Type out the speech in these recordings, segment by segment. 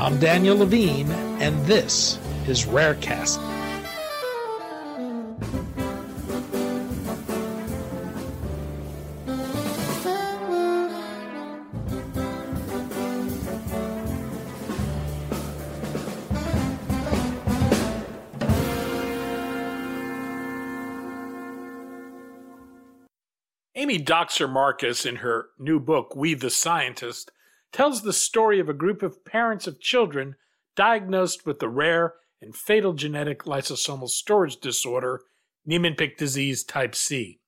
I'm Daniel Levine, and this is Rarecast. Amy Dockser Marcus, in her new book, We the Scientist, tells the story of a group of parents of children diagnosed with the rare and fatal genetic lysosomal storage disorder, Niemann-Pick disease type C.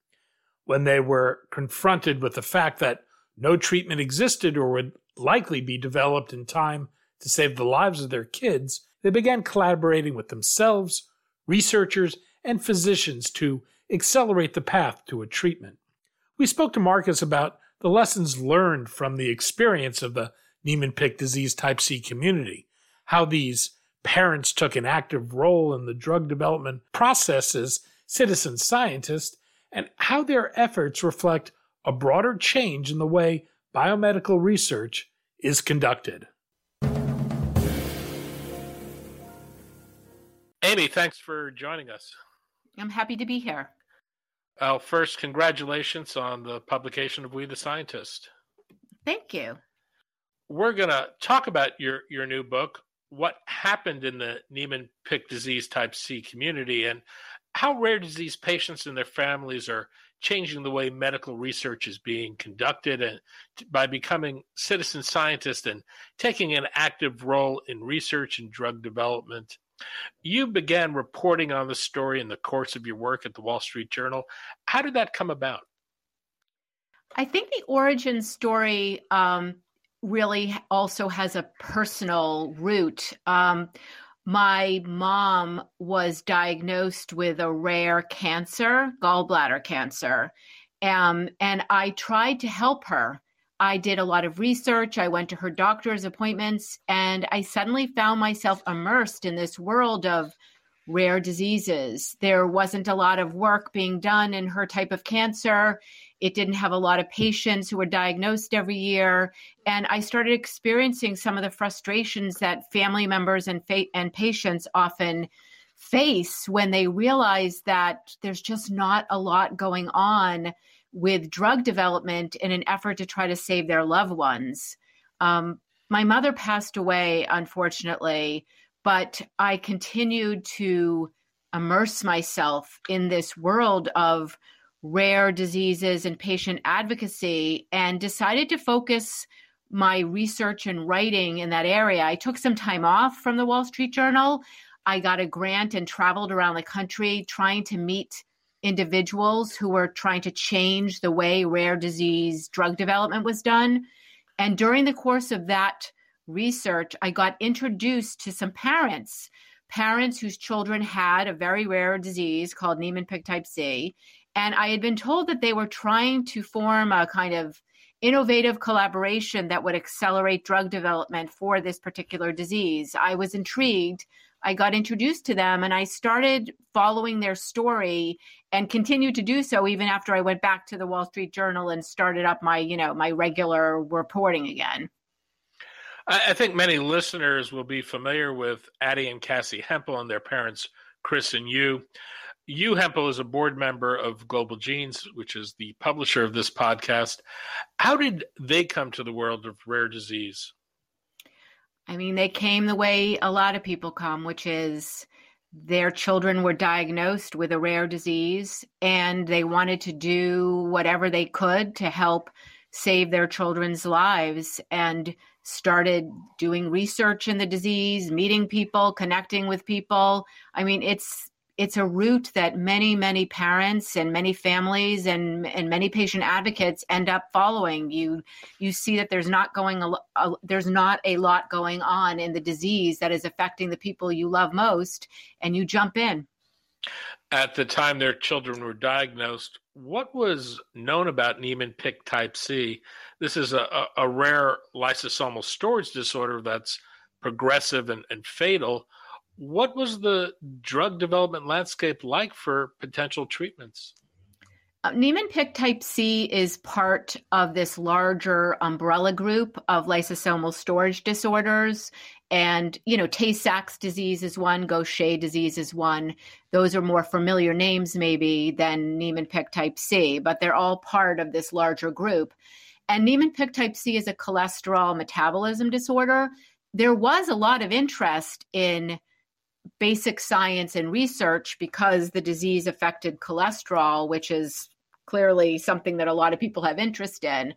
When they were confronted with the fact that no treatment existed or would likely be developed in time to save the lives of their kids, they began collaborating with themselves, researchers, and physicians to accelerate the path to a treatment. We spoke to Marcus about the lessons learned from the experience of the Niemann-Pick disease type C community, how these parents took an active role in the drug development process as citizen scientists, and how their efforts reflect a broader change in the way biomedical research is conducted. Amy, thanks for joining us. I'm happy to be here. Well, first, congratulations on the publication of We the Scientist. Thank you. We're going to talk about your, your new book, what happened in the Niemann Pick disease type C community, and how rare disease patients and their families are changing the way medical research is being conducted and by becoming citizen scientists and taking an active role in research and drug development. You began reporting on the story in the course of your work at the Wall Street Journal. How did that come about? I think the origin story um, really also has a personal root. Um, my mom was diagnosed with a rare cancer, gallbladder cancer, um, and I tried to help her. I did a lot of research. I went to her doctor's appointments, and I suddenly found myself immersed in this world of rare diseases. There wasn't a lot of work being done in her type of cancer. It didn't have a lot of patients who were diagnosed every year. And I started experiencing some of the frustrations that family members and, fa- and patients often face when they realize that there's just not a lot going on with drug development in an effort to try to save their loved ones. Um, my mother passed away, unfortunately, but I continued to immerse myself in this world of rare diseases and patient advocacy and decided to focus my research and writing in that area. I took some time off from the Wall Street Journal. I got a grant and traveled around the country trying to meet individuals who were trying to change the way rare disease drug development was done. And during the course of that research, I got introduced to some parents, parents whose children had a very rare disease called Niemann-Pick type C. And I had been told that they were trying to form a kind of innovative collaboration that would accelerate drug development for this particular disease. I was intrigued. I got introduced to them and I started following their story and continued to do so even after I went back to the Wall Street Journal and started up my, Hugh know, my regular reporting again. I think many listeners will be familiar with Addie and Cassie Hempel and their parents, Chris and you. Hugh, Hempel is a board member of Global Genes, which is the publisher of this podcast. How did they come to the world of rare disease? I mean, they came the way a lot of people come, which is their children were diagnosed with a rare disease and they wanted to do whatever they could to help save their children's lives and started doing research in the disease, meeting people, connecting with people. I mean, it's it's a route that many many parents and many families and and many patient advocates end up following. You you see that there's not going a, a, there's not a lot going on in the disease that is affecting the people you love most and you jump in. At the time their children were diagnosed what was known about Niemann-Pick type C? This is a, a rare lysosomal storage disorder that's progressive and, and fatal what was the drug development landscape like for potential treatments? Uh, Niemann-Pick type C is part of this larger umbrella group of lysosomal storage disorders. And, you know, Tay-Sachs disease is one, Gaucher disease is one. Those are more familiar names, maybe, than Niemann-Pick type C, but they're all part of this larger group. And Niemann-Pick type C is a cholesterol metabolism disorder. There was a lot of interest in basic science and research because the disease affected cholesterol, which is clearly something that a lot of people have interest in.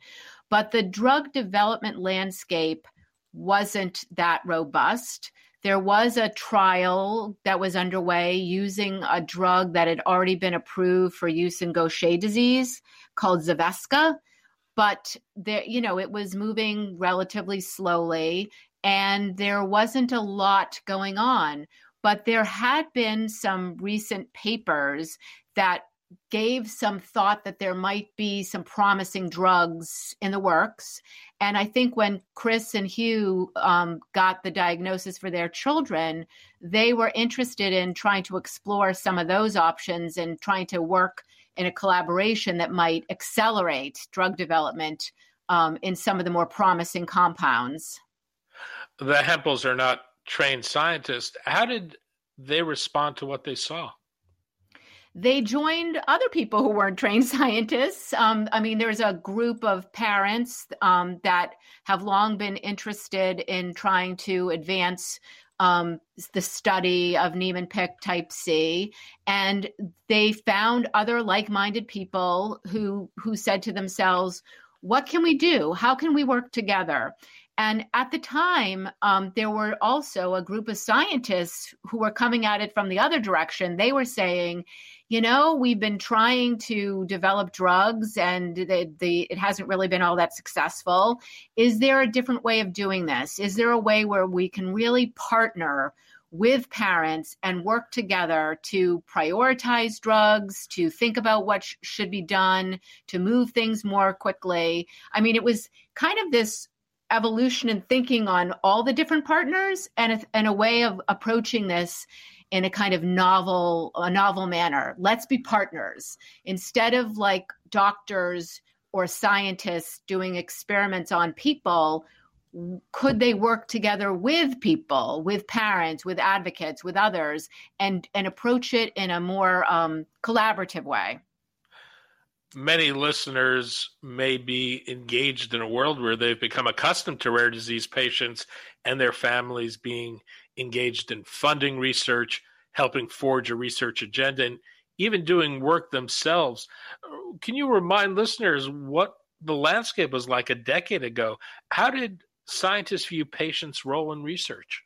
But the drug development landscape wasn't that robust. There was a trial that was underway using a drug that had already been approved for use in Gaucher disease called Zavesca, but there, you know, it was moving relatively slowly, and there wasn't a lot going on. But there had been some recent papers that gave some thought that there might be some promising drugs in the works. And I think when Chris and Hugh um, got the diagnosis for their children, they were interested in trying to explore some of those options and trying to work in a collaboration that might accelerate drug development um, in some of the more promising compounds. The Hempels are not trained scientists. How did they respond to what they saw? They joined other people who weren't trained scientists. Um, I mean, there's a group of parents um, that have long been interested in trying to advance um, the study of Niemann-Pick type C, and they found other like-minded people who who said to themselves, "What can we do? How can we work together?" And at the time, um, there were also a group of scientists who were coming at it from the other direction. They were saying, you know, we've been trying to develop drugs and the, the, it hasn't really been all that successful. Is there a different way of doing this? Is there a way where we can really partner with parents and work together to prioritize drugs, to think about what sh- should be done, to move things more quickly? I mean, it was kind of this evolution and thinking on all the different partners and a, and a way of approaching this in a kind of novel a novel manner. Let's be partners. Instead of like doctors or scientists doing experiments on people could they work together with people with parents with advocates with others and and approach it in a more um, collaborative way many listeners may be engaged in a world where they've become accustomed to rare disease patients and their families being engaged in funding research, helping forge a research agenda, and even doing work themselves. Can you remind listeners what the landscape was like a decade ago? How did scientists view patients' role in research?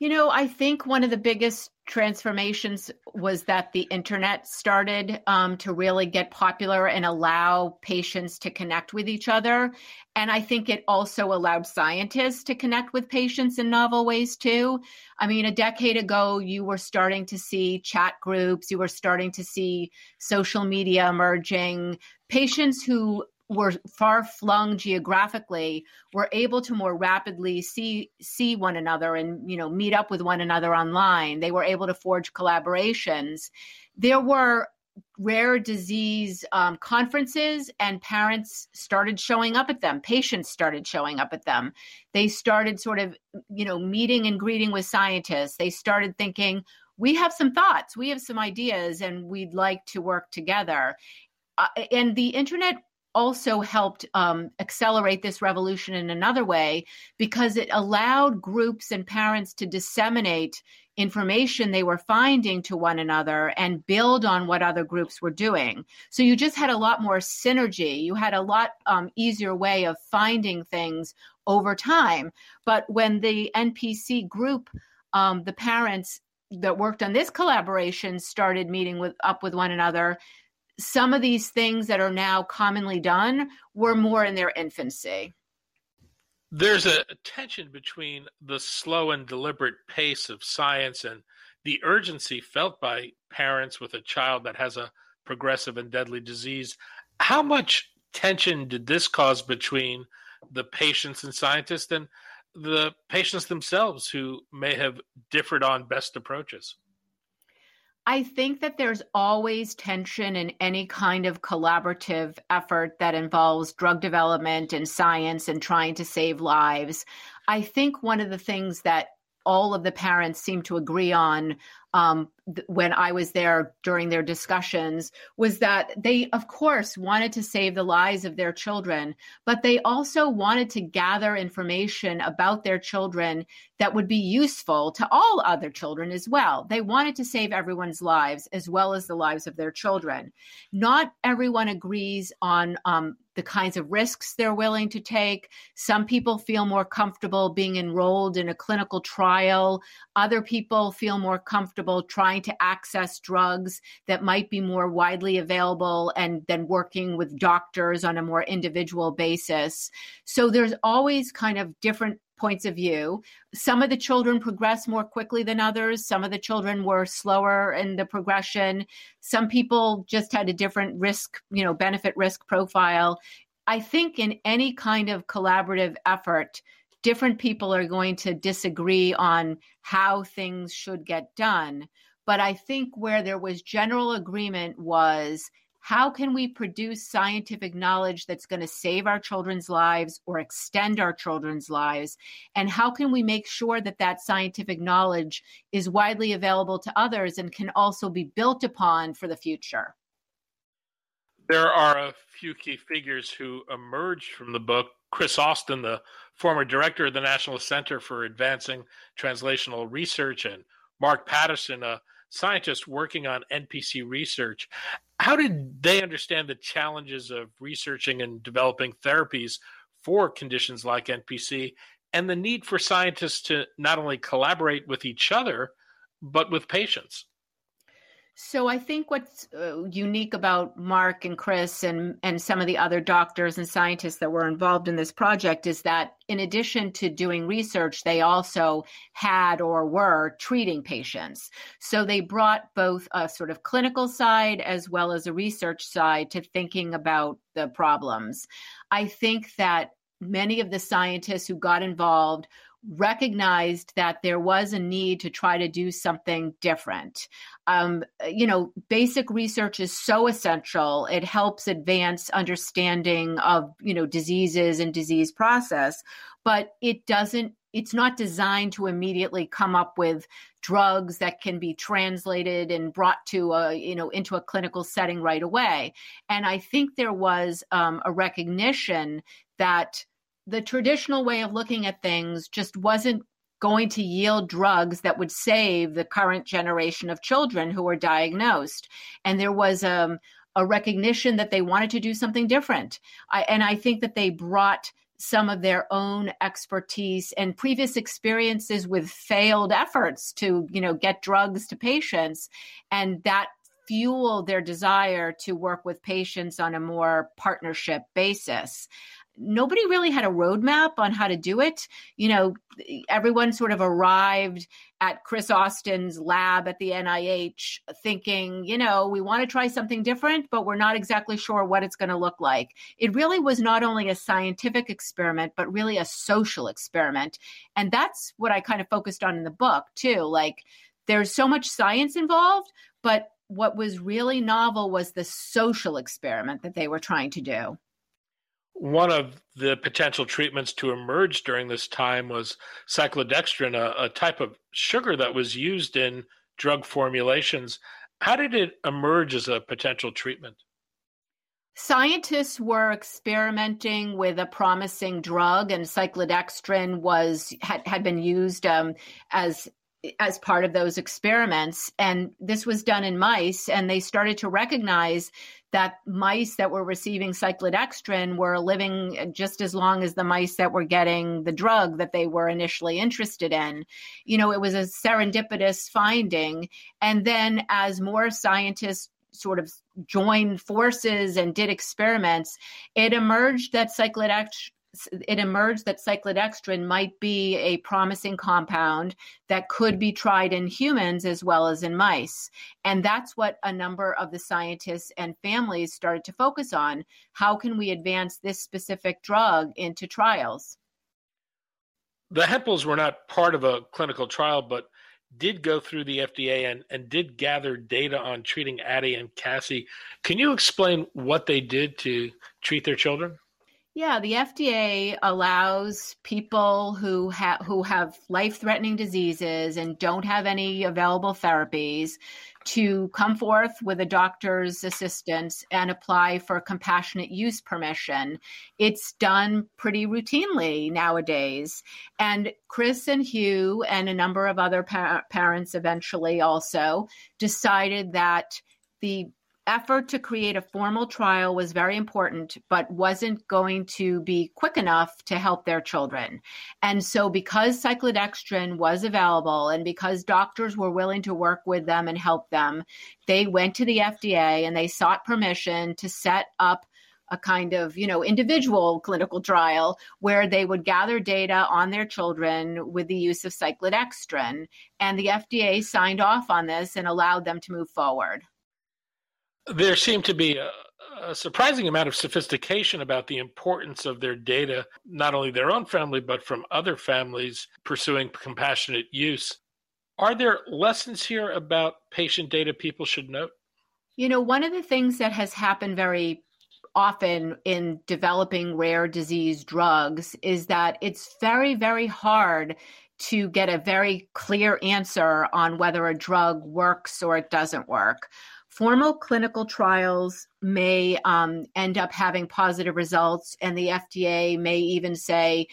You know, I think one of the biggest transformations was that the internet started um, to really get popular and allow patients to connect with each other. And I think it also allowed scientists to connect with patients in novel ways too. I mean, a decade ago, you were starting to see chat groups, you were starting to see social media emerging. Patients who were far flung geographically were able to more rapidly see see one another and you know meet up with one another online. They were able to forge collaborations. There were rare disease um, conferences and parents started showing up at them. Patients started showing up at them. They started sort of you know meeting and greeting with scientists. They started thinking we have some thoughts. We have some ideas and we'd like to work together. Uh, and the internet also helped um, accelerate this revolution in another way because it allowed groups and parents to disseminate information they were finding to one another and build on what other groups were doing. So you just had a lot more synergy. You had a lot um, easier way of finding things over time. But when the NPC group, um, the parents that worked on this collaboration started meeting with up with one another, some of these things that are now commonly done were more in their infancy. There's a tension between the slow and deliberate pace of science and the urgency felt by parents with a child that has a progressive and deadly disease. How much tension did this cause between the patients and scientists and the patients themselves who may have differed on best approaches? I think that there's always tension in any kind of collaborative effort that involves drug development and science and trying to save lives. I think one of the things that all of the parents seemed to agree on um, th- when I was there during their discussions was that they, of course, wanted to save the lives of their children, but they also wanted to gather information about their children that would be useful to all other children as well. They wanted to save everyone's lives as well as the lives of their children. Not everyone agrees on um, the kinds of risks they're willing to take. Some people feel more comfortable being enrolled in a clinical trial. Other people feel more comfortable trying to access drugs that might be more widely available and then working with doctors on a more individual basis. So there's always kind of different points of view. Some of the children progress more quickly than others. Some of the children were slower in the progression. Some people just had a different risk, you know, benefit risk profile. I think in any kind of collaborative effort, different people are going to disagree on how things should get done. But I think where there was general agreement was how can we produce scientific knowledge that's going to save our children's lives or extend our children's lives? And how can we make sure that that scientific knowledge is widely available to others and can also be built upon for the future? There are a few key figures who emerged from the book. Chris austin the former director of the national center for advancing translational research and marc patterson a scientists working on NPC research. How did they understand the challenges of researching and developing therapies for conditions like NPC and the need for scientists to not only collaborate with each other, but with patients? So I think what's uh, unique about Marc and Chris and and some of the other doctors and scientists that were involved in this project is that in addition to doing research, they also had or were treating patients. So they brought both a sort of clinical side as well as a research side to thinking about the problems. I think that many of the scientists who got involved recognized that there was a need to try to do something different. Um, you know, basic research is so essential. It helps advance understanding of, you know, diseases and disease process, but it doesn't it's not designed to immediately come up with drugs that can be translated and brought to a you know into a clinical setting right away and i think there was um, a recognition that the traditional way of looking at things just wasn't going to yield drugs that would save the current generation of children who were diagnosed. And there was um, a recognition that they wanted to do something different. I, and I think that they brought some of their own expertise and previous experiences with failed efforts to you know get drugs to patients and that fueled their desire to work with patients on a more partnership basis nobody really had a roadmap on how to do it. You know, everyone sort of arrived at Chris Austin's lab at the NIH thinking, you know, we want to try something different, but we're not exactly sure what it's going to look like. It really was not only a scientific experiment, but really a social experiment. And that's what I kind of focused on in the book, too. Like, there's so much science involved, but what was really novel was the social experiment that they were trying to do one of the potential treatments to emerge during this time was cyclodextrin, a, a, type of sugar that was used in drug formulations. How did it emerge as a potential treatment? Scientists were experimenting with a promising drug, and cyclodextrin was had, had been used um, as as part of those experiments. And this was done in mice, and they started to recognize that mice that were receiving cyclodextrin were living just as long as the mice that were getting the drug that they were initially interested in. You know, it was a serendipitous finding. And then as more scientists sort of joined forces and did experiments, it emerged that cyclodextrin it emerged that cyclodextrin might be a promising compound that could be tried in humans as well as in mice. And that's what a number of the scientists and families started to focus on. How can we advance this specific drug into trials? The Hempels were not part of a clinical trial, but did go through the FDA and, and did gather data on treating Addie and Cassie. Can you explain what they did to treat their children? Yeah, the FDA allows people who have who have life-threatening diseases and don't have any available therapies to come forth with a doctor's assistance and apply for compassionate use permission. It's done pretty routinely nowadays. And Chris and Hugh and a number of other pa- parents eventually also decided that the effort to create a formal trial was very important, but wasn't going to be quick enough to help their children. And so, because cyclodextrin was available and because doctors were willing to work with them and help them, they went to the FDA and they sought permission to set up a kind of you know individual clinical trial where they would gather data on their children with the use of cyclodextrin and the FDA signed off on this and allowed them to move forward there seemed to be a, a, surprising amount of sophistication about the importance of their data, not only their own family, but from other families pursuing compassionate use. Are there lessons here about patient data people should note? You know, one of the things that has happened very often in developing rare disease drugs is that it's very, very hard to get a very clear answer on whether a drug works or it doesn't work formal clinical trials may um, end up having positive results, and the FDA may even say,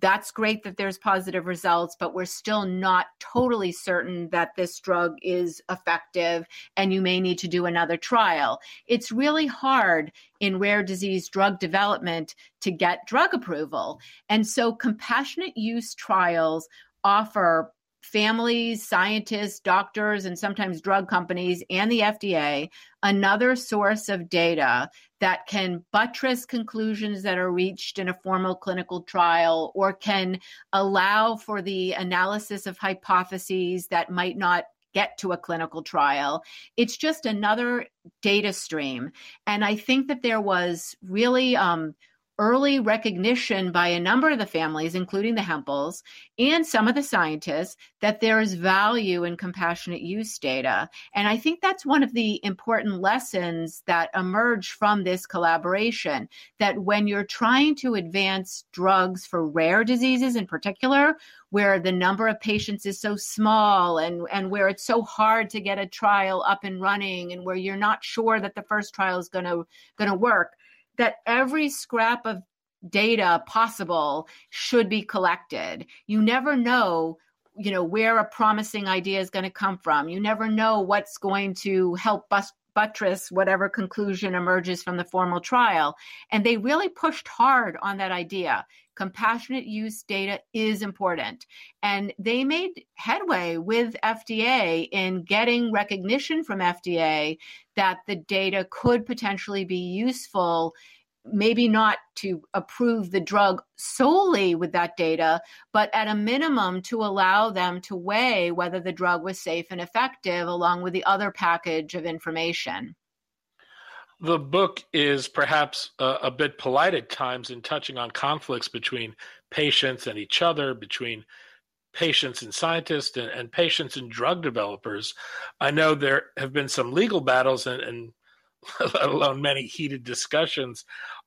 that's great that there's positive results, but we're still not totally certain that this drug is effective, and you may need to do another trial. It's really hard in rare disease drug development to get drug approval. And so, compassionate use trials offer families, scientists, doctors, and sometimes drug companies and the FDA another source of data that can buttress conclusions that are reached in a formal clinical trial or can allow for the analysis of hypotheses that might not get to a clinical trial. It's just another data stream. And I think that there was really um, early recognition by a number of the families, including the Hempels and some of the scientists, that there is value in compassionate use data. And I think that's one of the important lessons that emerge from this collaboration that when you're trying to advance drugs for rare diseases in particular, where the number of patients is so small and, and where it's so hard to get a trial up and running and where you're not sure that the first trial is going to going to work that every scrap of data possible should be collected. You never know you know where a promising idea is going to come from you never know what's going to help bust buttress whatever conclusion emerges from the formal trial. And they really pushed hard on that idea. Compassionate use data is important. And they made headway with FDA in getting recognition from FDA that the data could potentially be useful maybe not to approve the drug solely with that data, but at a minimum to allow them to weigh whether the drug was safe and effective along with the other package of information. The book is perhaps a, a bit polite at times in touching on conflicts between patients and each other, between patients and scientists and, and, patients and drug developers. I know there have been some legal battles and, and let alone many heated discussions.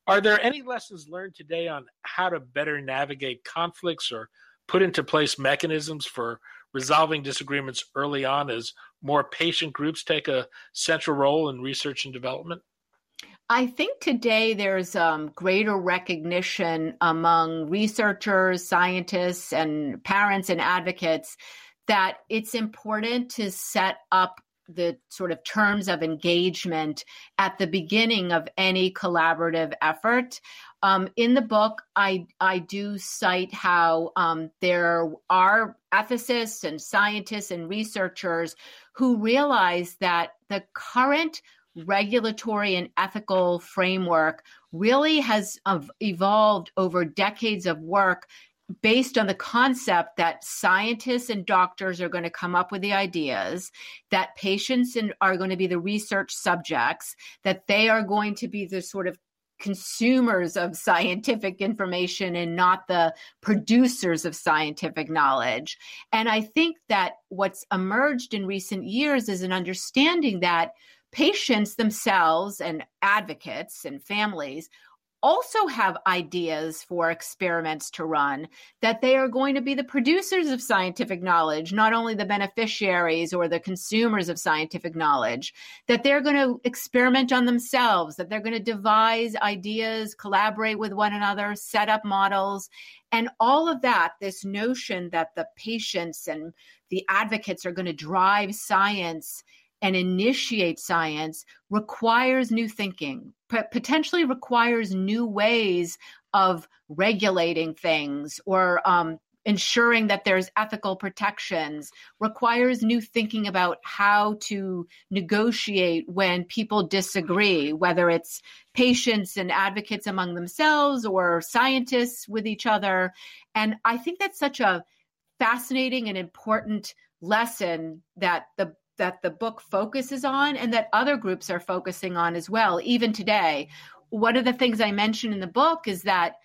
Are there any lessons learned today on how to better navigate conflicts or put into place mechanisms for resolving disagreements early on as more patient groups take a central role in research and development? I think today there's um, greater recognition among researchers, scientists, and parents and advocates that it's important to set up the sort of terms of engagement at the beginning of any collaborative effort. Um, in the book, I I do cite how um, there are ethicists and scientists and researchers who realize that the current regulatory and ethical framework really has evolved over decades of work based on the concept that scientists and doctors are going to come up with the ideas, that patients are going to be the research subjects, that they are going to be the sort of consumers of scientific information and not the producers of scientific knowledge. And I think that what's emerged in recent years is an understanding that patients themselves and advocates and families also have ideas for experiments to run, that they are going to be the producers of scientific knowledge, not only the beneficiaries or the consumers of scientific knowledge, that they're going to experiment on themselves, that they're going to devise ideas, collaborate with one another, set up models. And all of that, this notion that the patients and the advocates are going to drive science and initiate science requires new thinking, potentially requires new ways of regulating things or um, ensuring that there's ethical protections, requires new thinking about how to negotiate when people disagree, whether it's patients and advocates among themselves or scientists with each other. And I think that's such a fascinating and important lesson that the that the book focuses on and that other groups are focusing on as well, even today. One of the things I mention in the book is that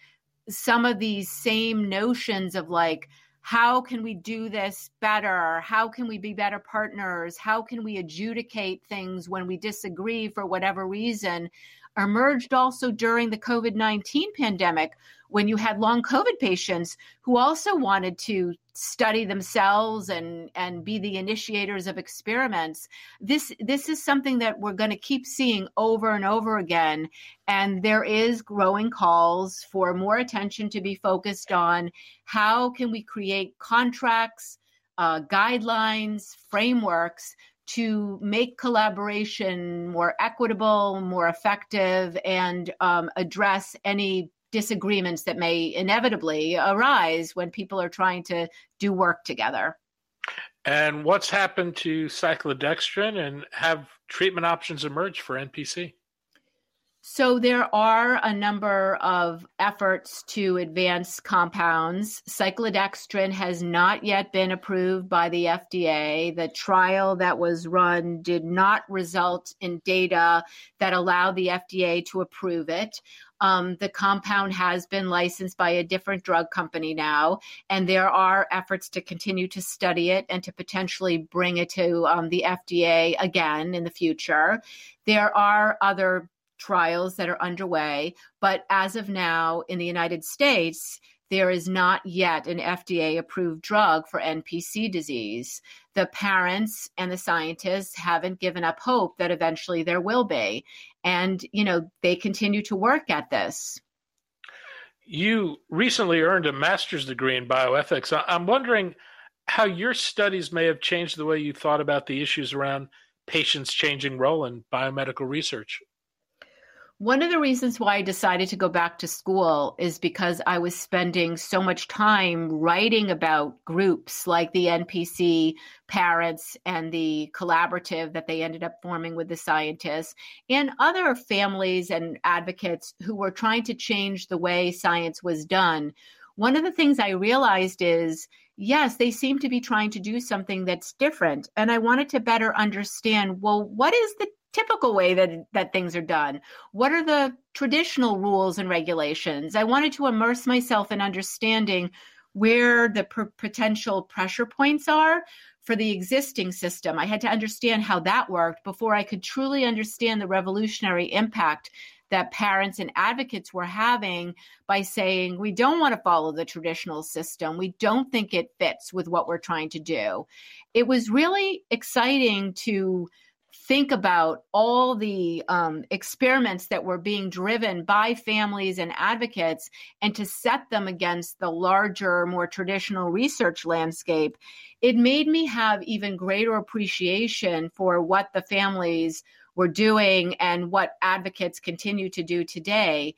some of these same notions of like, how can we do this better? How can we be better partners? How can we adjudicate things when we disagree for whatever reason? Emerged also during the COVID 19 pandemic, when you had long COVID patients who also wanted to study themselves and and be the initiators of experiments. This this is something that we're going to keep seeing over and over again, and there is growing calls for more attention to be focused on how can we create contracts, uh, guidelines, frameworks to make collaboration more equitable, more effective, and um, address any disagreements that may inevitably arise when people are trying to do work together. And what's happened to cyclodextrin and have treatment options emerged for NPC? So, there are a number of efforts to advance compounds. Cyclodextrin has not yet been approved by the FDA. The trial that was run did not result in data that allowed the FDA to approve it. Um, the compound has been licensed by a different drug company now, and there are efforts to continue to study it and to potentially bring it to um, the FDA again in the future. There are other trials that are underway, but as of now in the United States, there is not yet an FDA approved drug for NPC disease. The parents and the scientists haven't given up hope that eventually there will be. And, you know, they continue to work at this. You recently earned a master's degree in bioethics. I'm wondering how your studies may have changed the way you thought about the issues around patients' changing role in biomedical research. One of the reasons why I decided to go back to school is because I was spending so much time writing about groups like the NPC parents and the collaborative that they ended up forming with the scientists and other families and advocates who were trying to change the way science was done. One of the things I realized is yes, they seem to be trying to do something that's different. And I wanted to better understand well, what is the typical way that that things are done. What are the traditional rules and regulations? I wanted to immerse myself in understanding where the potential pressure points are for the existing system. I had to understand how that worked before i could truly understand the revolutionary impact that parents and advocates were having by saying we don't want to follow the traditional system. We don't think it fits with what we're trying to do. It was really exciting to think about all the um, experiments that were being driven by families and advocates and to set them against the larger, more traditional research landscape, it made me have even greater appreciation for what the families were doing and what advocates continue to do today.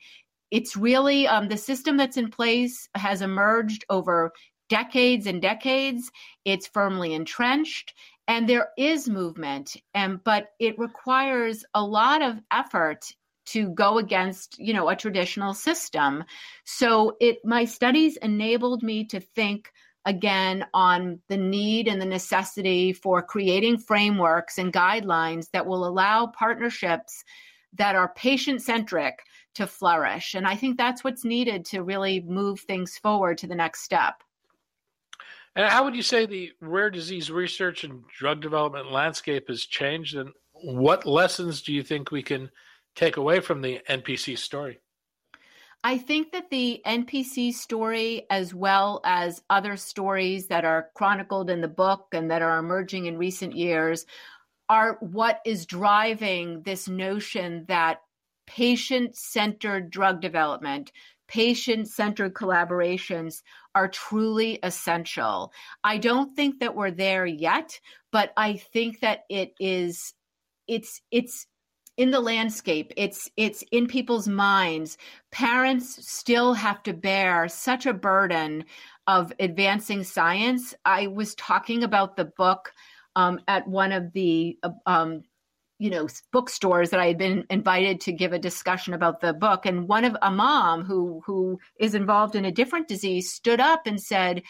It's really um, the system that's in place has emerged over decades and decades. It's firmly entrenched and there is movement and but it requires a lot of effort to go against you know a traditional system. So it my studies enabled me to think again on the need and the necessity for creating frameworks and guidelines that will allow partnerships that are patient centric to flourish. And i think that's what's needed to really move things forward to the next step and how would you say the rare disease research and drug development landscape has changed? And what lessons do you think we can take away from the NPC story? I think that the NPC story, as well as other stories that are chronicled in the book and that are emerging in recent years, are what is driving this notion that patient centered drug development, patient centered collaborations are truly essential. I don't think that we're there yet, but I think that it is it's it's in the landscape. It's it's in people's minds. Parents still have to bear such a burden of advancing science. I was talking about the book um, at one of the um, you know bookstores that I had been invited to give a discussion about the book and one of a mom who who is involved in a different disease stood up and said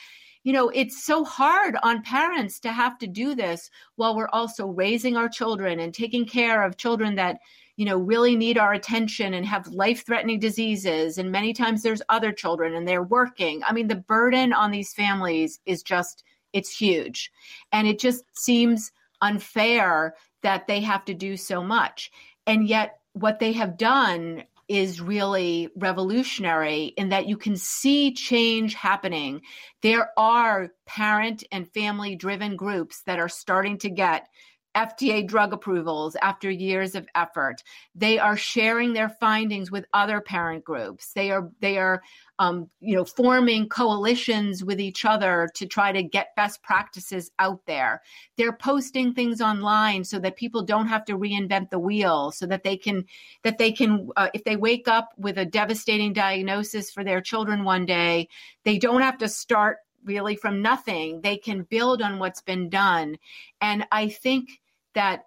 you know it's so hard on parents to have to do this while we're also raising our children and taking care of children that you know really need our attention and have life threatening diseases and many times there's other children and they're working. I mean the burden on these families is just it's huge. And it just seems unfair that they have to do so much. And yet, what they have done is really revolutionary in that you can see change happening. There are parent and family driven groups that are starting to get FDA drug approvals after years of effort. They are sharing their findings with other parent groups. They are they are um, you know forming coalitions with each other to try to get best practices out there. They're posting things online so that people don't have to reinvent the wheel. So that they can that they can uh, if they wake up with a devastating diagnosis for their children one day, they don't have to start really from nothing. They can build on what's been done. And I think that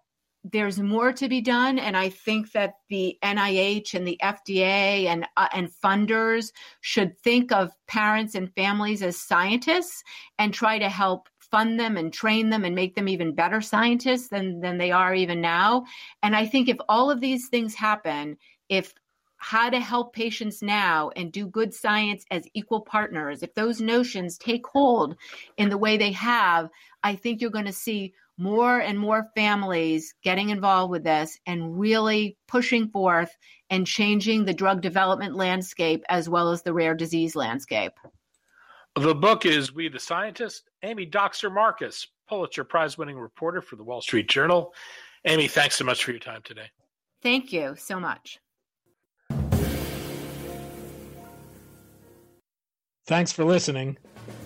there's more to be done and i think that the nih and the fda and uh, and funders should think of parents and families as scientists and try to help fund them and train them and make them even better scientists than than they are even now. And i think if all of these things happen if how to help patients now and do good science as equal partners if those notions take hold in the way they have i think you're going to see more and more families getting involved with this and really pushing forth and changing the drug development landscape as well as the rare disease landscape. The book is We the Scientist. Amy Dockser Marcus, Pulitzer Prize winning reporter for the Wall Street Journal. Amy, thanks so much for your time today. Thank you so much. Thanks for listening.